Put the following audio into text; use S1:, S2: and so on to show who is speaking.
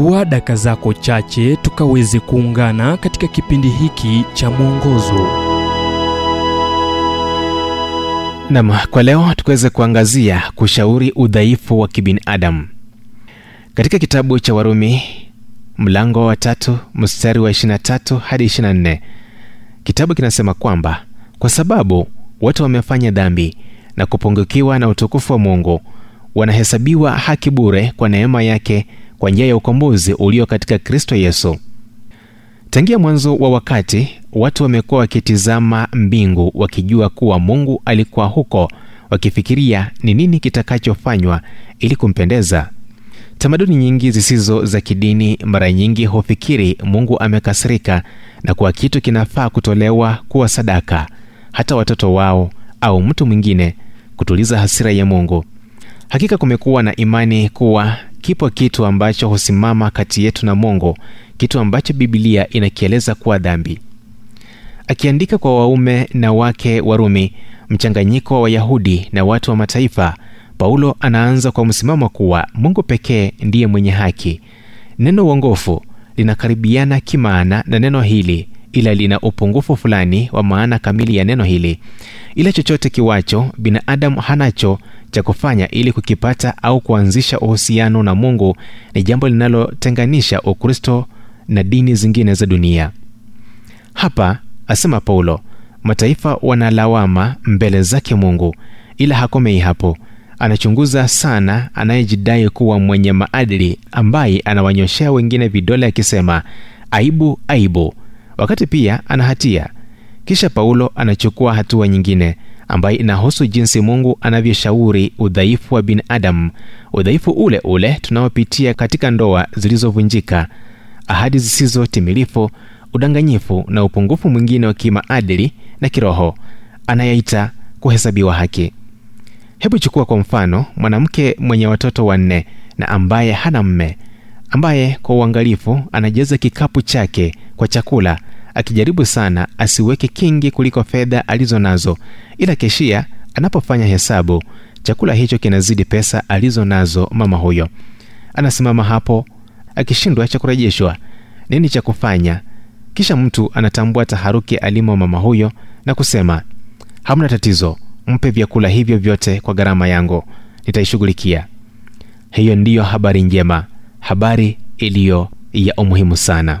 S1: chukua daka zako chache tukaweze kuungana katika kipindi hiki cha mwongozo.
S2: Nam kwa leo tukaweze kuangazia kushauri udhaifu wa kibinadamu. Katika kitabu cha warumi mlango wa tatu mstari wa 23 hadi 24 kitabu kinasema kwamba kwa sababu wote wamefanya dhambi na kupungukiwa na utukufu wa mungu wanahesabiwa haki bure kwa neema yake kwa njia ya ukombozi ulio katika kristo yesu. Tangia mwanzo wa wakati watu wamekuwa wakitizama mbingu wakijua kuwa mungu alikuwa huko wakifikiria ni nini kitakachofanywa ili kumpendeza. Tamaduni nyingi zisizo za kidini mara nyingi hufikiri mungu amekasirika na kuwa kitu kinafaa kutolewa kuwa sadaka hata watoto wao au mtu mwingine kutuliza hasira ya mungu. Hakika kumekuwa na imani kuwa kipo kitu ambacho husimama kati yetu na mungu kitu ambacho bibilia inakieleza kuwa dhambi. Akiandika kwa waume na wake warumi mchanganyiko wa wayahudi na watu wa mataifa paulo anaanza kwa msimamo kuwa mungu pekee ndiye mwenye haki. Neno uongofu linakaribiana kimaana na neno hili ila lina upungufu fulani wa maana kamili ya neno hili. Ila chochote kiwacho binadamu hanacho cha kufanya ili kukipata au kuanzisha uhusiano na mungu ni jambo linalotenganisha ukristo na dini zingine za dunia. Hapa asema paulo mataifa wanalawama mbele zake mungu ila hakomei hapo. Anachunguza sana anayejidai kuwa mwenye maadili ambaye anawanyoshea wengine vidole akisema aibu aibu wakati pia ana hatia. Kisha paulo anachukua hatua nyingine ambayo inahusu jinsi mungu anavyoshauri udhaifu wa binadamu. Udhaifu ule ule tunaopitia katika ndoa zilizovunjika ahadi zisizo timilifu udanganyifu na upungufu mwingine wa kimaadili na kiroho anayeita kuhesabiwa haki. Hebu chukua kwa mfano mwanamke mwenye watoto wanne na ambaye hana mme ambaye kwa uangalifu anajaza kikapu chake kwa chakula akijaribu sana asiweke kingi kuliko fedha alizo nazo. Ila keshia anapofanya hesabu chakula hicho kinazidi pesa alizo nazo mama huyo. Anasimama hapo akishindwa cha kurejeshwa. Nini cha kufanya? Kisha mtu anatambua taharuki alimo mama huyo na kusema hamna tatizo mpe vyakula hivyo vyote kwa gharama yangu nitaishughulikia. Hiyo ndiyo habari njema habari iliyo ya umuhimu sana